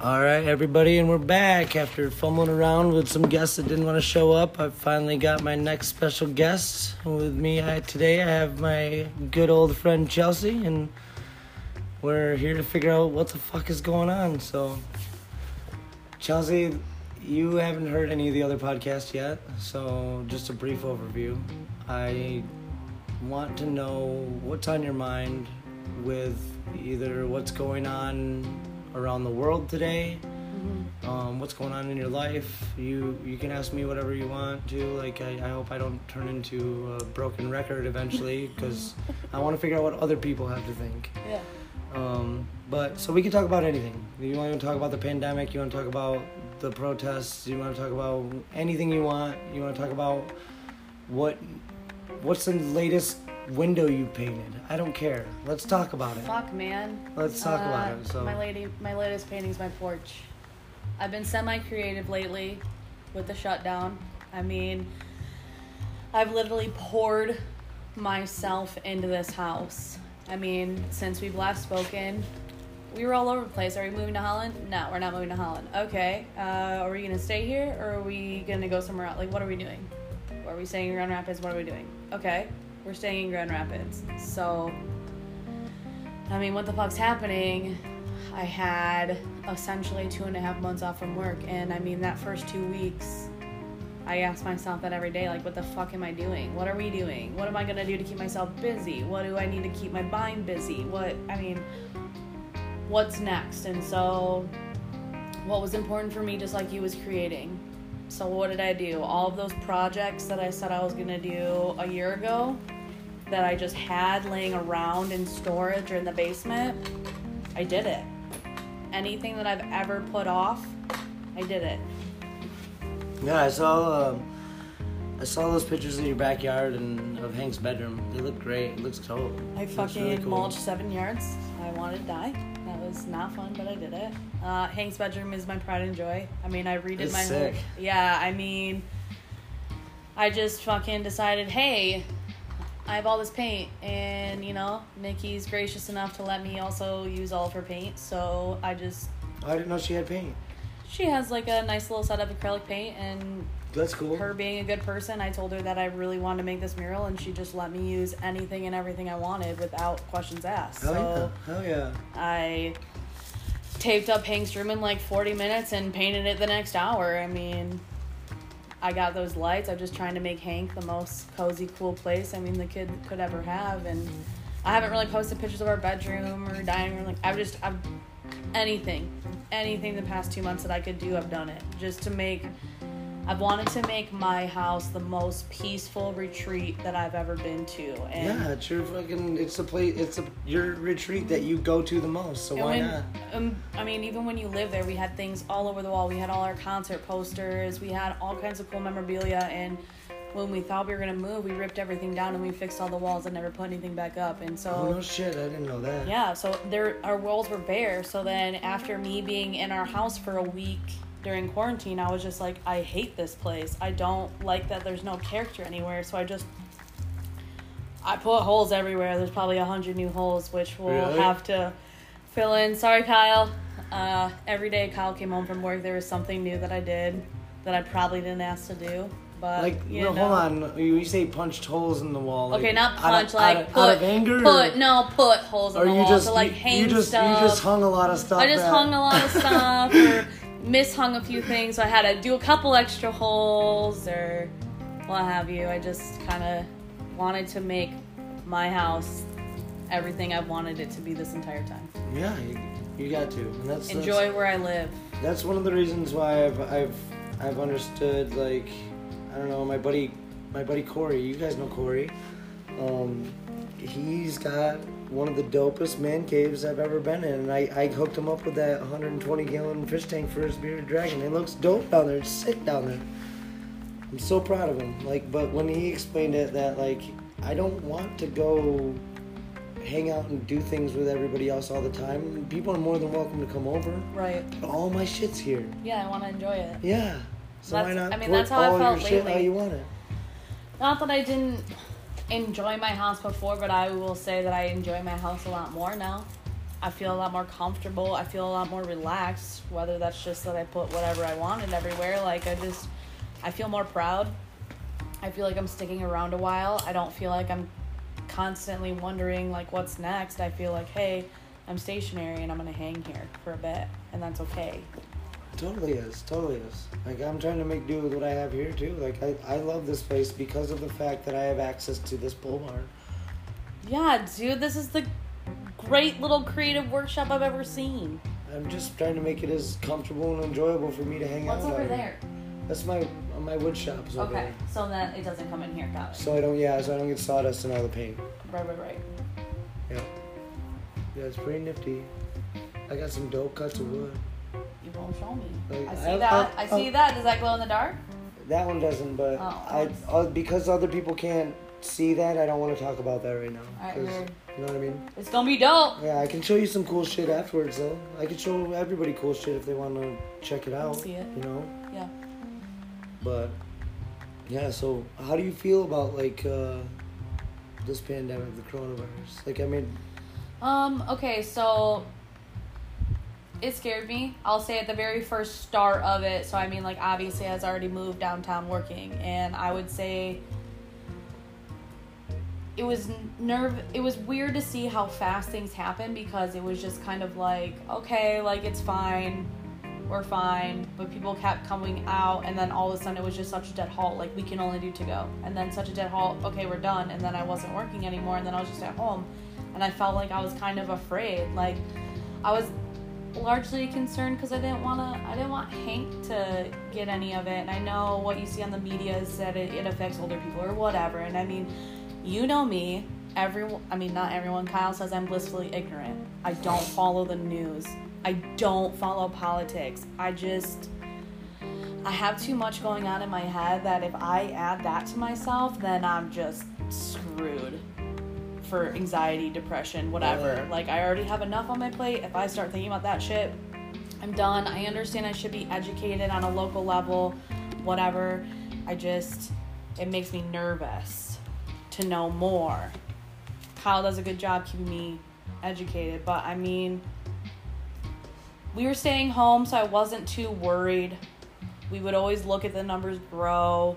All right, everybody, and we're back after fumbling around with some guests that didn't want to show up. I finally got my next special guest with me I, today. I have my good old friend Chelsea, and we're here to figure out what the fuck is going on. So, Chelsea, you haven't heard any of the other podcasts yet, so just a brief overview. I want to know what's on your mind with either what's going on around the world today, um, what's going on in your life. You you can ask me whatever you want to. Like I, I hope I don't turn into a broken record eventually because I want to figure out what other people have to think. Yeah. Um, but so we can talk about anything. You want to talk about the pandemic? You want to talk about the protests? You want to talk about anything you want? You want to talk about what what's the latest window you painted? I don't care. Let's talk about it. Fuck, man. Let's talk about Uh, it. So my lady, my latest painting's my porch. I've been semi-creative lately with the shutdown. I mean, I've literally poured myself into this house. I mean, since we've last spoken, we were all over the place. Are we moving to Holland? No, we're not moving to Holland. Okay. Uh, are we gonna stay here or are we gonna go somewhere else? Like, what are we doing? Are we staying in Grand Rapids? What are we doing? Okay, we're staying in Grand Rapids. So, I mean, what the fuck's happening? I had essentially two and a half months off from work, and I mean, that first two weeks, I asked myself that every day, like, what the fuck am I doing? What are we doing? What am I gonna do to keep myself busy? What do I need to keep my mind busy? What, I mean, what's next? And so, what was important for me, just like you, was creating. So, what did I do? All of those projects that I said I was gonna do a year ago, that I just had laying around in storage or in the basement, I did it. Anything that I've ever put off, I did it. yeah, I saw um, I saw those pictures of your backyard and of Hank's bedroom. They look great. It looks dope. I fucking really cool. mulched seven yards. I wanted to die. That was not fun, but I did it. Uh, Hank's bedroom is my pride and joy. I mean, I redid It's my sick. whole. Yeah, I mean, I just fucking decided, hey, I have all this paint, and you know, Nikki's gracious enough to let me also use all of her paint. So I just, I didn't know she had paint. she has like a nice little set of acrylic paint, and That's cool. her being a good person, I told her that I really wanted to make this mural, and she just let me use anything and everything I wanted without questions asked. Hell so yeah. Hell yeah. I taped up Hank's room in like 40 minutes and painted it the next hour. I mean, I got those lights. I'm just trying to make Hank the most cozy, cool place. I mean, the kid could ever have. And I haven't really posted pictures of our bedroom or dining room. Like, I've just, I've anything, anything the past two months that I could do, I've done it just to make. I've wanted to make my house the most peaceful retreat that I've ever been to. And Yeah, it's your fucking. It's a place. It's a your retreat that you go to the most. So why when, not? Um, I mean, even when you live there, we had things all over the wall. We had all our concert posters. We had all kinds of cool memorabilia. And when we thought we were gonna move, we ripped everything down and we fixed all the walls and never put anything back up. And so, Oh no shit! I didn't know that. yeah, so there our walls were bare. So then after me being in our house for a week during quarantine, I was just like, I hate this place. I don't like that there's no character anywhere. So I just I put holes everywhere. There's probably a hundred new holes, which we'll Really? have to fill in. Sorry, Kyle. Uh, every day Kyle came home from work, there was something new that I did that I probably didn't ask to do. But Like, you no, know. hold on. You, you say punched holes in the wall. Like, Okay, not out punch, of, like out of, put, out of anger. put or, no, put holes in or the you wall just to like hang you just stuff. you just hung a lot of stuff. I just that- hung a lot of stuff or mishung a few things, so I had to do a couple extra holes or what have you. I just kind of wanted to make my house everything I've wanted it to be this entire time. Yeah, you, you got to. And that's Enjoy where I live. That's, that's one of the reasons why I've I've I've understood like I don't know my buddy my buddy Corey. You guys know Corey. Um, he's got one of the dopest man caves I've ever been in, and I, I hooked him up with that 120 gallon fish tank for his bearded dragon. It looks dope down there. It's sick down there. I'm so proud of him. Like, but when he explained it, that like I don't want to go hang out and do things with everybody else all the time. People are more than welcome to come over. Right. But all my shit's here. Yeah, I want to enjoy it. Yeah. So why not I mean, that's how I felt your shit how lately. you want it? Not that I didn't enjoy my house before, but I will say that I enjoy my house a lot more now. I feel a lot more comfortable. I feel a lot more relaxed. Whether that's just that I put whatever I wanted everywhere, like I just, I feel more proud. I feel like I'm sticking around a while. I don't feel like I'm constantly wondering like what's next. I feel like hey, I'm stationary and I'm gonna hang here for a bit, and that's okay. Totally is, totally is. Like I'm trying to make do with what I have here too. Like I, I love this place because of the fact that I have access to this pole barn. Yeah, dude, this is the great little creative workshop I've ever seen. I'm just trying to make it as comfortable and enjoyable for me to hang What's out. over there? That's my my wood shop is over Okay, there. so that it doesn't come in here, got it. So I don't yeah, so I don't get sawdust and all the paint. Right, right, right. Yeah. Yeah, it's pretty nifty. I got some dope cuts of wood. You won't show me. Like, I see I'll- that. I'll- I see I'll- that. Does that glow in the dark? That one doesn't, but Oh. I, I because other people can't see that, I don't want to talk about that right now. 'cause- you know what I mean? It's gonna be dope. Yeah, I can show you some cool shit afterwards though. I can show everybody cool shit if they want to check it out. see it. You know, Yeah. but yeah. So how do you feel about like uh, this pandemic, the coronavirus? Like, I mean, Um. Okay. So it scared me. I'll say at the very first start of it. So I mean, like obviously, I was already moved downtown working, and I would say it was nerve. It was weird to see how fast things happen because it was just kind of like okay, like it's fine. We're fine, but people kept coming out, and then all of a sudden it was just such a dead halt. Like we can only do to go, and then such a dead halt. Okay, we're done, and then I wasn't working anymore, and then I was just at home, and I felt like I was kind of afraid. Like I was largely concerned because I didn't want to. I didn't want Hank to get any of it, and I know what you see on the media is that it, it affects older people or whatever. And I mean, you know me. Everyone, I mean, not everyone. Kyle says I'm blissfully ignorant. I don't follow the news. I don't follow politics. I just. I have too much going on in my head that if I add that to myself, then I'm just screwed for anxiety, depression, whatever. Yeah. Like I already have enough on my plate. If I start thinking about that shit, I'm done. I understand I should be educated on a local level, whatever. I just it makes me nervous to know more. Kyle does a good job keeping me educated, but I mean we were staying home, so I wasn't too worried. We would always look at the numbers grow.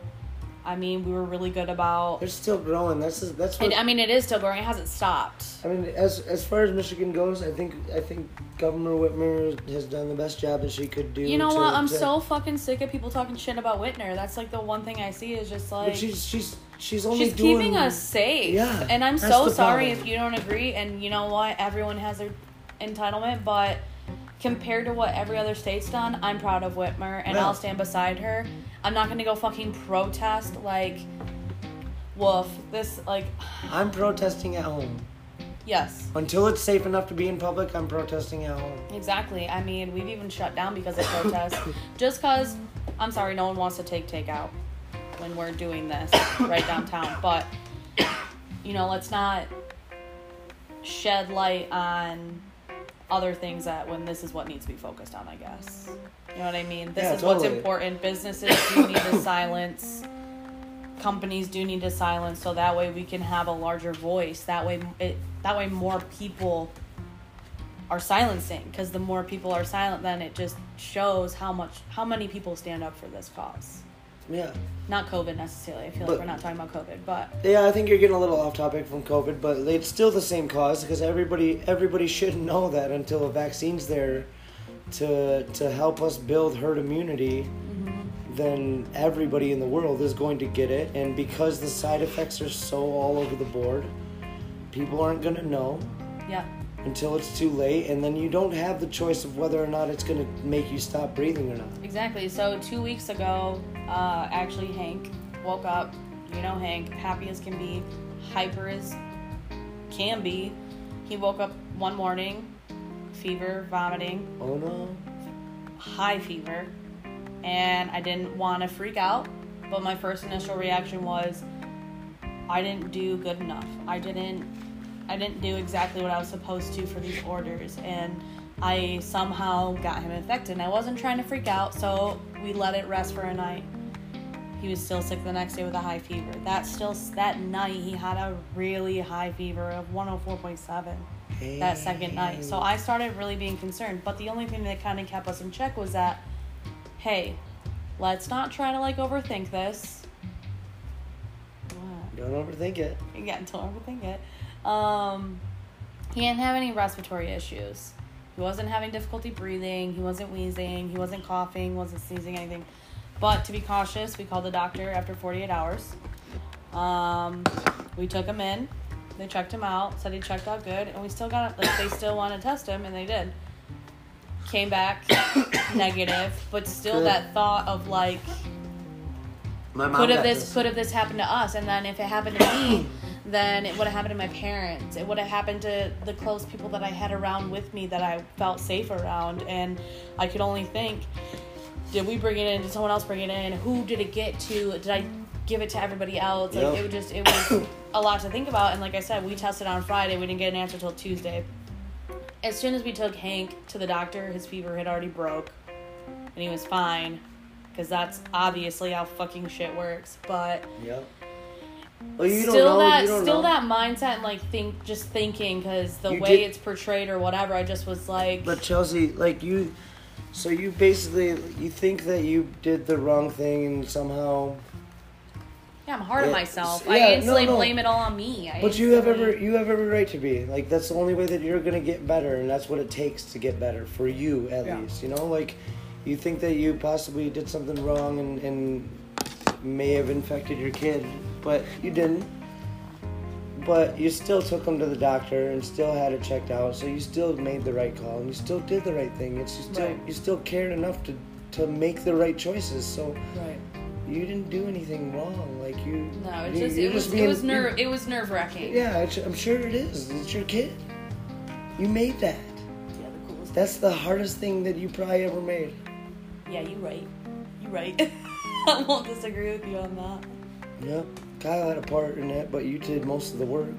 I mean, we were really good about they're still growing. That's just, that's what I mean, it is still growing. It hasn't stopped. I mean, as as far as Michigan goes, I think I think Governor Whitmer has done the best job that she could do. You know to- what? I'm to- so fucking sick of people talking shit about Whitmer. That's like the one thing I see is just like she's she's she's only she's doing, keeping us safe. Yeah, And I'm so sorry problem. if you don't agree. And you know what? Everyone has their entitlement, but compared to what every other state's done, I'm proud of Whitmer, and Yeah. I'll stand beside her. I'm not gonna go fucking protest like. Woof. This like. I'm protesting at home Yes. until it's safe enough to be in public. I'm protesting at home. Exactly. I mean, we've even shut down because of protests. Just because, I'm sorry, no one wants to take takeout when we're doing this right downtown. But, you know, let's not shed light on other things that when this is what needs to be focused on, I guess. You know what I mean? This Yeah, is what's important. Businesses do need to silence. Companies do need to silence, so that way we can have a larger voice. That way, it that way more people are silencing because the more people are silent then it just shows how much how many people stand up for this cause Yeah, not covid necessarily i feel But- like we're not talking about covid but yeah. I think you're getting a little off topic from COVID, but it's still the same cause because everybody everybody should know that until a vaccine's there to to help us build herd immunity. Mm-hmm. Then everybody in the world is going to get it, and because the side effects are so all over the board, people aren't gonna know. yeah until it's too late, and then you don't have the choice of whether or not it's going to make you stop breathing or not. exactly so two weeks ago uh, actually hank woke up you know hank happy as can be hyper as can be he woke up one morning fever vomiting Oh no. high fever and I didn't want to freak out, but my first initial reaction was I didn't do good enough. I didn't I didn't do exactly what I was supposed to for these orders and I somehow got him infected and I wasn't trying to freak out, so we let it rest for a night. He was still sick the next day with a high fever. That still that night he had a really high fever of 104.7 that second night. So I started really being concerned. But the only thing that kind of kept us in check was that, hey, let's not try to like overthink this. What? Don't overthink it. Yeah, don't overthink it. Um, he didn't have any respiratory issues. He wasn't having difficulty breathing. He wasn't wheezing. He wasn't coughing. Wasn't sneezing anything. But to be cautious, we called the doctor after 48 hours. Um, we took him in. They checked him out. Said he checked out good, and we still got like they still want to test him, and they did. Came back negative, but still Good. that thought of like My mom could have got this could have this happened to us and then if it happened to me then it would have happened to my parents. It would have happened to the close people that i had around with me that i felt safe around. And i could only think did we bring it in? Did someone else bring it in? Who did it get to? Did i give it to everybody else? Like Yep. it was just it was a lot to think about. And like i said we tested on friday. We didn't get an answer till tuesday. As soon as we took hank to the doctor his fever had already broke. And he was fine. Because that's obviously how fucking shit works. But Yep. Well, you still, don't know. that you don't still know. that mindset and like think just thinking because the You way did- it's portrayed or whatever, I just was like, But Chelsea, like you, so you basically you think that you did the wrong thing and somehow, yeah, I'm hard on Yeah, myself. yeah, I no, instantly no. blame it all on me. I but you have instantly- every you have every right to be like that's the only way that you're gonna get better and that's what it takes to get better for you at Yeah. least. You know, like you think that you possibly did something wrong and and may have infected your kid, but you didn't. But you still took him to the doctor and still had it checked out, so you still made the right call and you still did the right thing. It's you still Right. you still cared enough to to make the right choices. So Right. you didn't do anything wrong. Like you. No, it you- just it was being- it was nerve it was nerve wracking. Yeah, it's, I'm sure it is. It's your kid. You made that. Yeah, the coolest. That's the hardest thing that you probably ever made. Yeah, you're right. You're right. I won't disagree with you on that. Yep. Kyle had a part in it, but you did most of the work.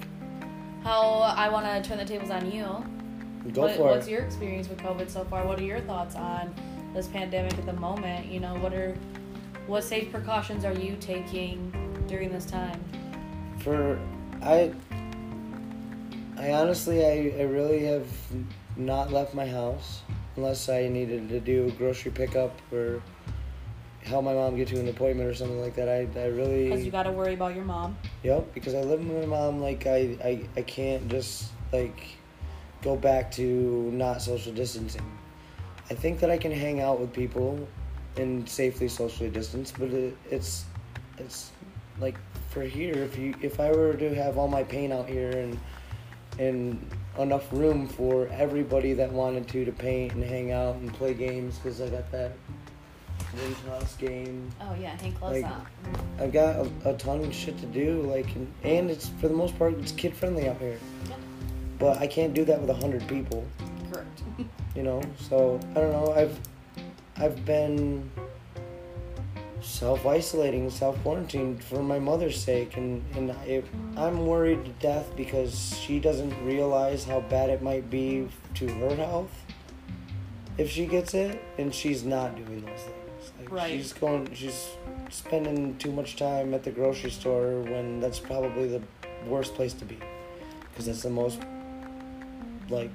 How I want to turn the tables on you. Go What- for what's it. your experience with COVID so far? What are your thoughts on this pandemic at the moment? You know, what are what safe precautions are you taking during this time? For I, I honestly, I, I really have not left my house unless I needed to do a grocery pickup or help my mom get to an appointment or something like that. I, I really. Because you got to worry about your mom. Yep, because I live with my mom. Like I, I, I can't just like go back to not social distancing. I think that I can hang out with people and safely socially distance, but it, it's it's like for here. If you if I were to have all my paint out here and and enough room for everybody that wanted to to paint and hang out and play games because I got that game. Oh yeah, Hank loves Like- that. I've got a, a ton of shit to do, like, and, and it's for the most part it's kid friendly out here. Yeah. But I can't do that with a hundred people, Correct. you know. So I don't know. I've I've been self isolating, self quarantined for my mother's sake, and and it, I'm worried to death because she doesn't realize how bad it might be to her health if she gets it, and she's not doing those things. Like, Right. She's going. She's spending too much time at the grocery store when that's probably the worst place to be, because that's the most like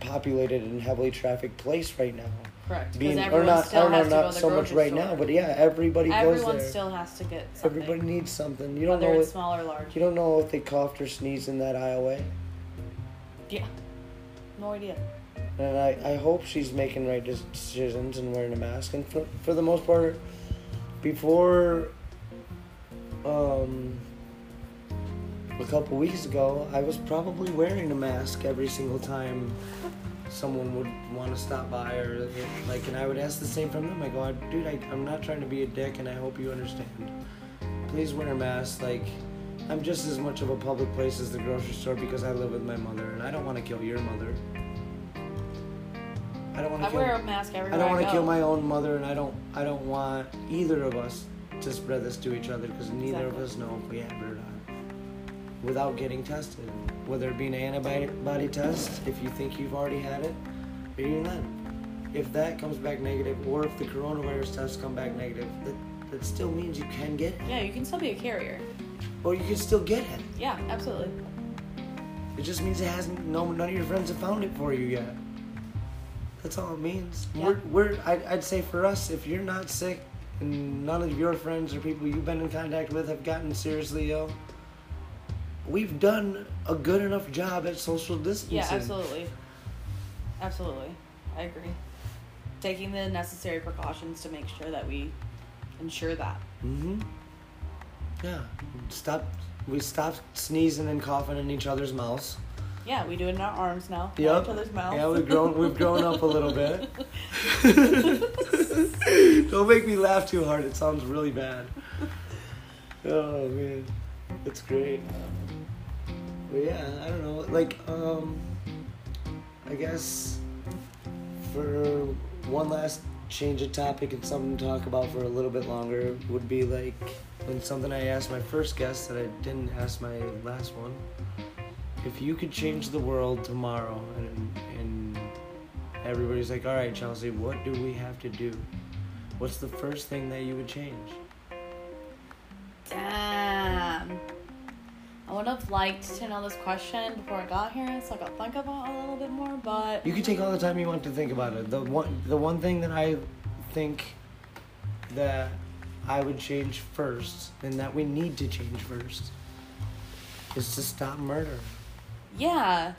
populated and heavily trafficked place right now. Correct. Being or not, I still don't know, has to go not so much right store. now, but yeah, everybody everyone goes there. still has to get something. Everybody needs something. You don't whether know it's what, small or large. you don't know if they coughed or sneezed in that aisleway. Yeah. No idea. And I, I hope she's making right decisions and wearing a mask. And for, for the most part, before um, a couple weeks ago, I was probably wearing a mask every single time someone would want to stop by or like, and I would ask the same from them. I go, dude, I, I'm not trying to be a dick, and I hope you understand. Please wear a mask. Like, I'm just as much of a public place as the grocery store because I live with my mother, and I don't want to kill your mother. I don't want I to kill. wear a mask I don't want to kill my own mother, and I don't. I don't want either of us to spread this to each other because neither of us know if we have it or not. Without getting tested, whether it be an antibody test, if you think you've already had it, or even then, if that comes back negative, or if the coronavirus tests come back negative, that that still means you can get it, Yeah, you can still be a carrier. or you can still get it. Yeah, absolutely. It just means it hasn't. No, none of your friends have found it for you yet. That's all it means. Yeah. We're, we're I'd, I'd say for us, if you're not sick and none of your friends or people you've been in contact with have gotten seriously ill, we've done a good enough job at social distancing. Yeah, absolutely. Absolutely. I agree. Taking the necessary precautions to make sure that we ensure that. Mm-hmm. Yeah. Stop. We stopped sneezing and coughing in each other's mouths. Yeah, we do it in our arms now. Yep. Each other's mouths. Yeah, we've grown. We've grown up a little bit. Don't make me laugh too hard. It sounds really bad. Oh man, it's great. But yeah, I don't know. Like, um, I guess for one last change of topic and something to talk about for a little bit longer would be like when something I asked my first guest that I didn't ask my last one. If you could change the world tomorrow and and everybody's like, all right, Chelsea, what do we have to do? What's the first thing that you would change? Damn. I would have liked to know this question before I got here, so I could think about it a little bit more. But You can take all the time you want to think about it. The one, the one thing that I think that I would change first, and that we need to change first, is to stop murder. Yeah,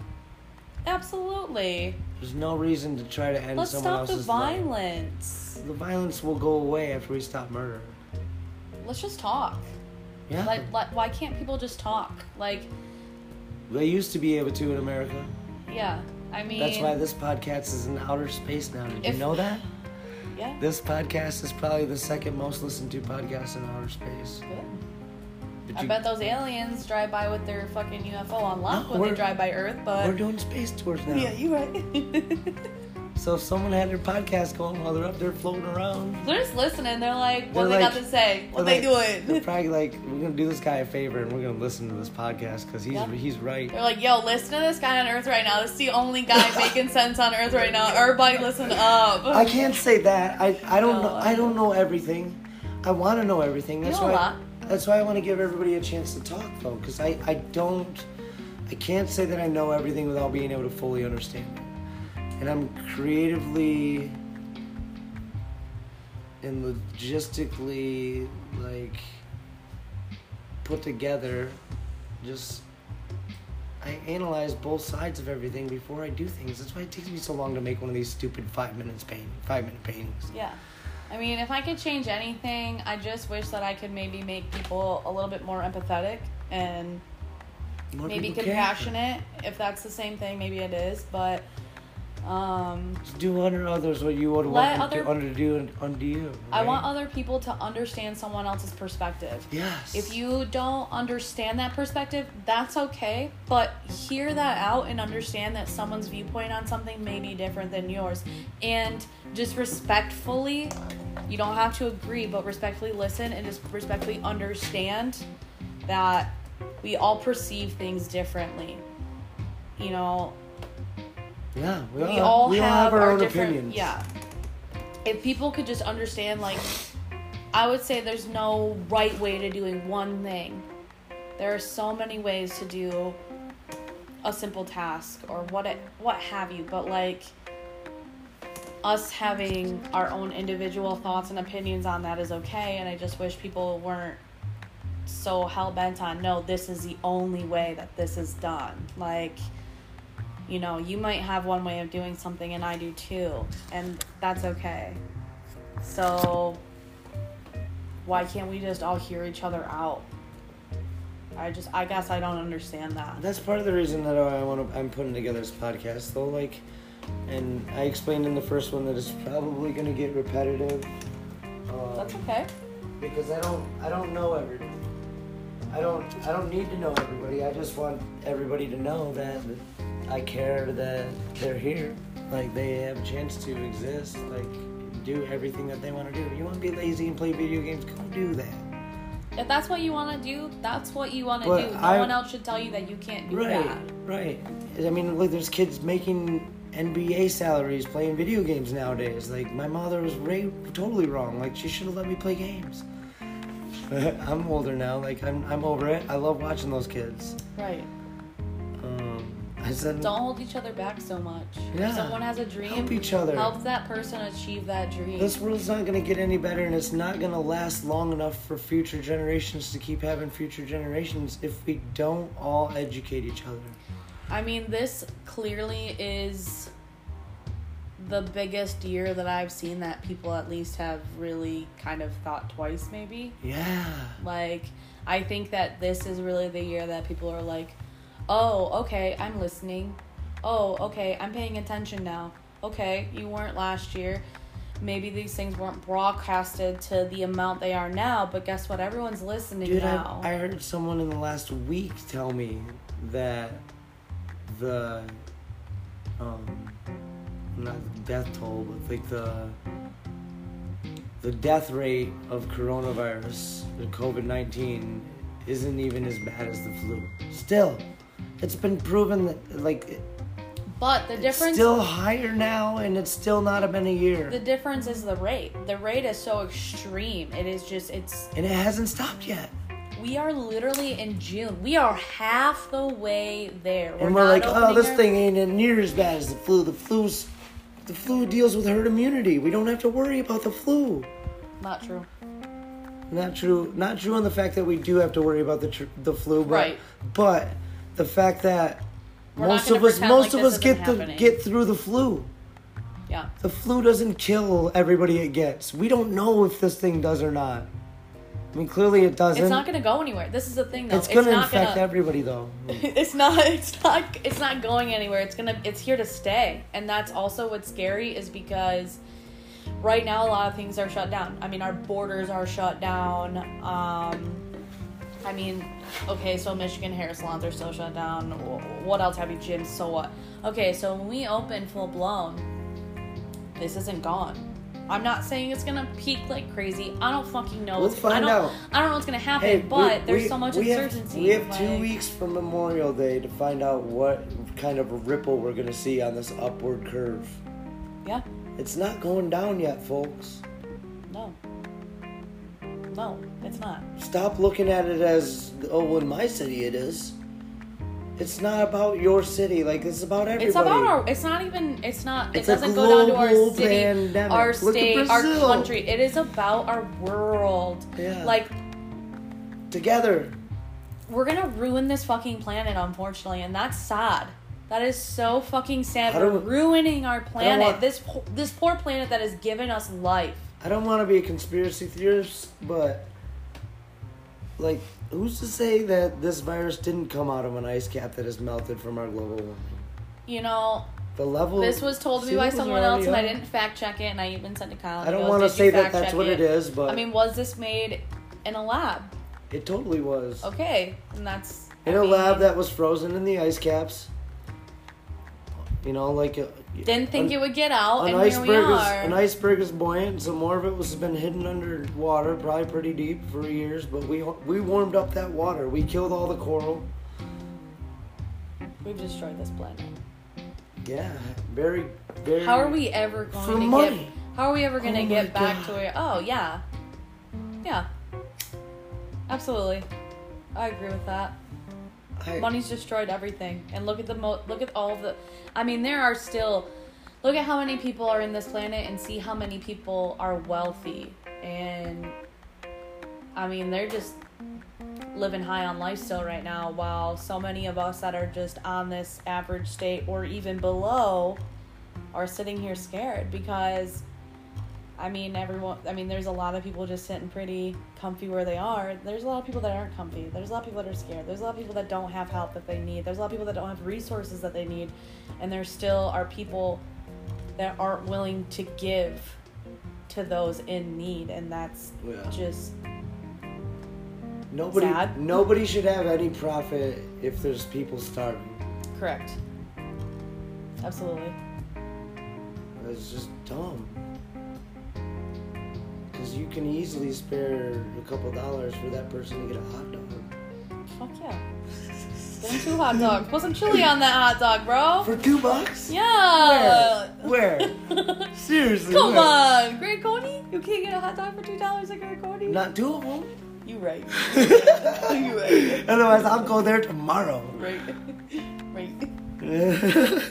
absolutely. There's no reason to try to end someone's life. Let's someone stop the else's life. violence. The violence will go away after we stop murder. Let's just talk. Yeah, Like, like, why can't people just talk? Like, they used to be able to in America. yeah. I mean, That's why this podcast is in outer space now. Did you know that? yeah. This podcast is probably the second most listened to podcast in outer space. Good. I you- bet those aliens drive by with their fucking UFO on lock No, when they drive by Earth, but We're doing space tours now. yeah, you're right. So if someone had their podcast going while they're up there floating around, They're just listening. They're like, what They're they like- got to say? What they like- They're probably like, we're gonna do this guy a favor and we're gonna listen to this podcast because he's he's right. They're like, yo, listen to this guy on Earth right now. This is the only guy making sense on Earth right now. Everybody, listen up. I can't say that. I I don't No, know. I don't know everything. I want to know everything. That's know a why. That's why I want to give everybody a chance to talk though, because I I don't. I can't say that I know everything without being able to fully understand it. And I'm creatively and logistically like put together just I analyze both sides of everything before I do things. That's why it takes me so long to make one of these stupid five minutes paint five minute paintings. Yeah. I mean, if I could change anything, I just wish that I could maybe make people a little bit more empathetic and More maybe compassionate. If that's the same thing, maybe it is. But um, Do unto others what you would want other- to under do unto you. I want other people to understand someone else's perspective. Yes. If you don't understand that perspective, that's okay, but hear that out and understand that someone's viewpoint on something may be different than yours. And just respectfully, you don't have to agree, but respectfully listen and just respectfully understand that we all perceive things differently. You know, yeah, we, we all, all we have, all have our, own different opinions. yeah if people could just understand like i would say there's no right way to doing one thing there are so many ways to do a simple task or what it what have you but like us having our own individual thoughts and opinions on that is okay and i just wish people weren't so hell-bent on no this is the only way that this is done like you know, you might have one way of doing something and I do too, and that's okay. So, why can't we just all hear each other out? I just, I guess I don't understand that. That's part of the reason that I want to. I'm putting together this podcast, though. Like, and I explained in the first one that it's probably going to get repetitive. Um, That's okay. because I don't I don't know everybody. I don't I don't need to know everybody. I just want everybody to know that I care that they're here. Like they have a chance to exist. Like do everything that they want to do. You want to be lazy and play video games? Go do that. If that's what you want to do, that's what you want to do. No I- one else should tell you that you can't do Right, that. right. I mean, like there's kids making NBA salaries playing video games nowadays. Like my mother was ra- totally wrong. Like she should have let me play games. I'm older now. Like I'm, I'm over it. I love watching those kids. Right. Um, I said, Don't hold each other back so much. Yeah. If someone has a dream, help each other. help that person achieve that dream. This world's not gonna get any better, and it's not gonna last long enough for future generations to keep having future generations if we don't all educate each other. I mean, this clearly is the biggest year that I've seen that people at least have really kind of thought twice, maybe. Yeah. Like, I think that this is really the year that people are like, oh, okay, I'm listening. Oh, okay, I'm paying attention now. Okay, you weren't last year. Maybe these things weren't broadcasted to the amount they are now, but guess what? Everyone's listening Dude, I. I heard someone in the last week tell me that the um not the death toll, but like the the death rate of coronavirus, the COVID nineteen, isn't even as bad as the flu. Still, it's been proven that like it- but the it's difference still higher now, and it's still not been a year, The difference is the rate. The rate is so extreme. It is just it's and it hasn't stopped yet. We are literally in June. We are half the way there. and we're like, oh, this our- thing ain't near as bad as the flu. The flu's, the flu deals with herd immunity. We don't have to worry about the flu. Not true. Not true. Not true on the fact that we do have to worry about the tr- the flu, but Right. but the fact that We're most of us most like of us get the get through the flu. Yeah. The flu doesn't kill everybody it gets. We don't know if this thing does or not. I mean, clearly it doesn't. It's not gonna go anywhere. This is the thing though. It's gonna not infect gonna, everybody though. it's not it's not it's not going anywhere. It's gonna it's here to stay. And that's also what's scary is because right now a lot of things are shut down. I mean our borders are shut down. Um i mean okay so michigan hair salons are still shut down. What else? Have you gyms so what? Okay so when we open full blown this isn't gone i'm not saying it's gonna peak like crazy i don't fucking know We'll what's- I find don't, out. i don't know what's gonna happen Hey, but we- there's we- so much we have- uncertainty we have two weeks from Memorial Day to find out what kind of a ripple we're gonna see on this upward curve. yeah It's not going down yet, folks. No. No, it's not. Stop looking at it as oh, in my city it is. It's not about your city. Like it's about everybody. It's about our. It's not even. It's not. It's it doesn't go down to our city, pandemic. our state, our country. It is about our world. Yeah. Like together. we're gonna ruin this fucking planet, unfortunately, and that's sad. That is so fucking sad. We're ruining our planet. want- this po- this poor planet that has given us life. I don't want to be a conspiracy theorist, but like, who's to say that this virus didn't come out of an ice cap that has melted from our global warming? You know, The level. this was told to me by someone else, and I didn't fact check it, and I even sent to Kyle. I don't want to say that that's what it is, but I mean, was this made in a lab? it totally was. Okay, and that's In I a lab that was frozen in the ice caps. You know, like a, didn't think an, it would get out, an and here we iceberg is an iceberg is buoyant. So more of it was been hidden under water, probably pretty deep for years. But we we warmed up that water. We killed all the coral. We've destroyed this planet. Yeah, very very. How are we ever going For to money. get? How are we ever going to Oh get back God. to where? Oh yeah, yeah, absolutely. I agree with that. I, Money's destroyed everything, and look at the mo- look at all the. I mean, there are still. Look at how many people are in this planet, and see how many people are wealthy, and I mean, they're just living high on life still right now, while so many of us that are just on this average state or even below are sitting here scared because I mean everyone I mean there's a lot of people just sitting pretty comfy where they are. There's a lot of people that aren't comfy. There's a lot of people that are scared. There's a lot of people that don't have help that they need. There's a lot of people that don't have resources that they need. And there still are people that aren't willing to give to those in need and that's Yeah. just nobody sad. nobody should have any profit if there's people starving. correct. Absolutely. It's just dumb. Because you can easily spare a couple dollars for that person to get a hot dog. Fuck yeah. Get him two hot dogs. Put some chili on that hot dog, bro. For two bucks? Yeah. Where? Seriously. Come where? on, Great Coney. You can't get a hot dog for two dollars at Great Coney. Not two of them. You right. you right. Otherwise, I'll go there tomorrow. Right. Right.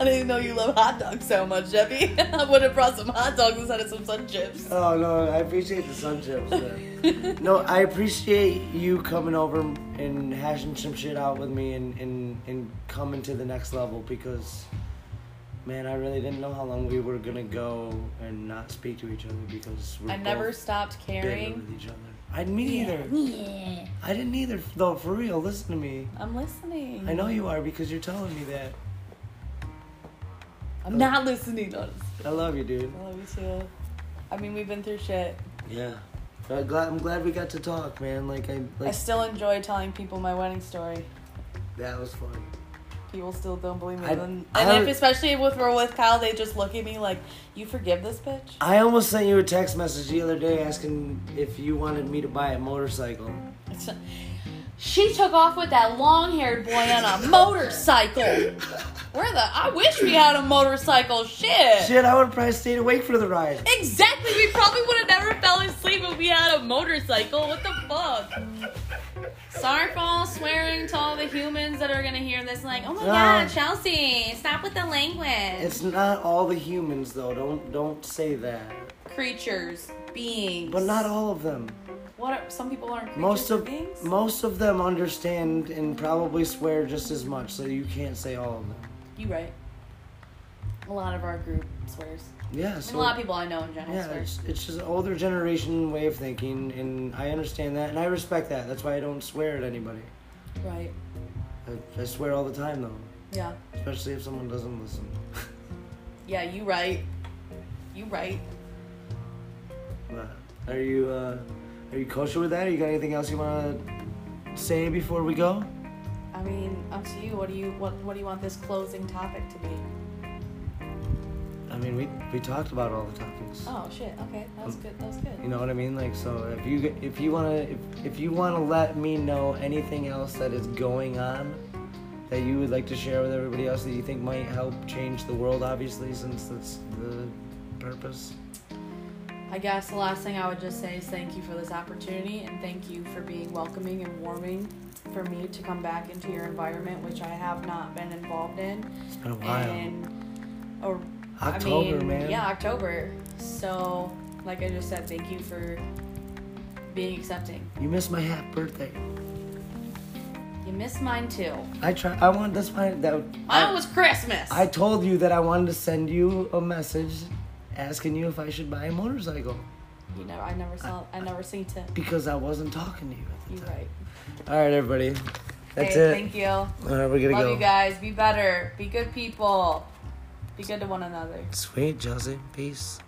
I didn't even know you love hot dogs so much, Jeffy. I would have brought some hot dogs instead of some sun chips. oh no, I appreciate the sun chips. man. no, I appreciate you coming over and hashing some shit out with me and, and, and coming to the next level because, man, I really didn't know how long we were gonna go and not speak to each other because we're I never stopped caring. with each other. I me either. Yeah. I didn't either. Though for real, listen to me. I'm listening. I know you are because you're telling me that. I'm not listening, honestly. I love you, dude. I love you too. I mean, we've been through shit. Yeah. I'm glad, I'm glad we got to talk, man. Like I I still enjoy telling people my wedding story. that was fun. People still don't believe me. I- and I and if, especially if we're with Kyle, they just look at me like, "You forgive this bitch?" I almost sent you a text message the other day asking if you wanted me to buy a motorcycle. She took off with that long-haired boy on a motorcycle. Where the? I wish we had a motorcycle. Shit. Shit, I would have probably stayed awake for the ride. Exactly. We probably would have never fell asleep if we had a motorcycle. What the fuck? Sorry for all swearing to all the humans that are gonna hear this. Like, oh my god, Chelsea, stop with the language. It's not all the humans though. Don't don't say that. creatures, beings. But not all of them. What? Are, some people aren't Most of beings. most of them understand and probably swear just as much. So you can't say all of them. you right. A lot of our group swears. Yeah. And So a lot of people I know in general Yeah, swear. it's, it's just an older generation way of thinking, and I understand that, and I respect that. That's why I don't swear at anybody. Right. I, I swear all the time, though, Yeah. especially if someone doesn't listen. Yeah. You right. You right. Are you uh, are you kosher with that? Or you got anything else you want to say before we go? I mean, up to you. What do you what What do you want this closing topic to be? I mean, we we talked about all the topics. Oh shit. Okay, that was good. That was good. You know what I mean? Like, so if you if you wanna if, if you wanna let me know anything else that is going on that you would like to share with everybody else that you think might help change the world, obviously, since that's the purpose. I guess the last thing I would just say is thank you for this opportunity and thank you for being welcoming and warming for me to come back into your environment, which I have not been involved in. It's been a while. And or October, I mean, man. Yeah, October. So, like I just said, thank you for being accepting. You missed my half birthday. You missed mine too. I try. I want. That's why that. Mine I, was Christmas. I told you that I wanted to send you a message asking you if I should buy a motorcycle you never. I never saw. I never seen it. because I wasn't talking to you at the You time. right. All right, everybody. That's hey, it. Thank you. All right, we're gonna Love go. you guys. Be better. Be good people. Be good to one another. Sweet, Josie. Peace.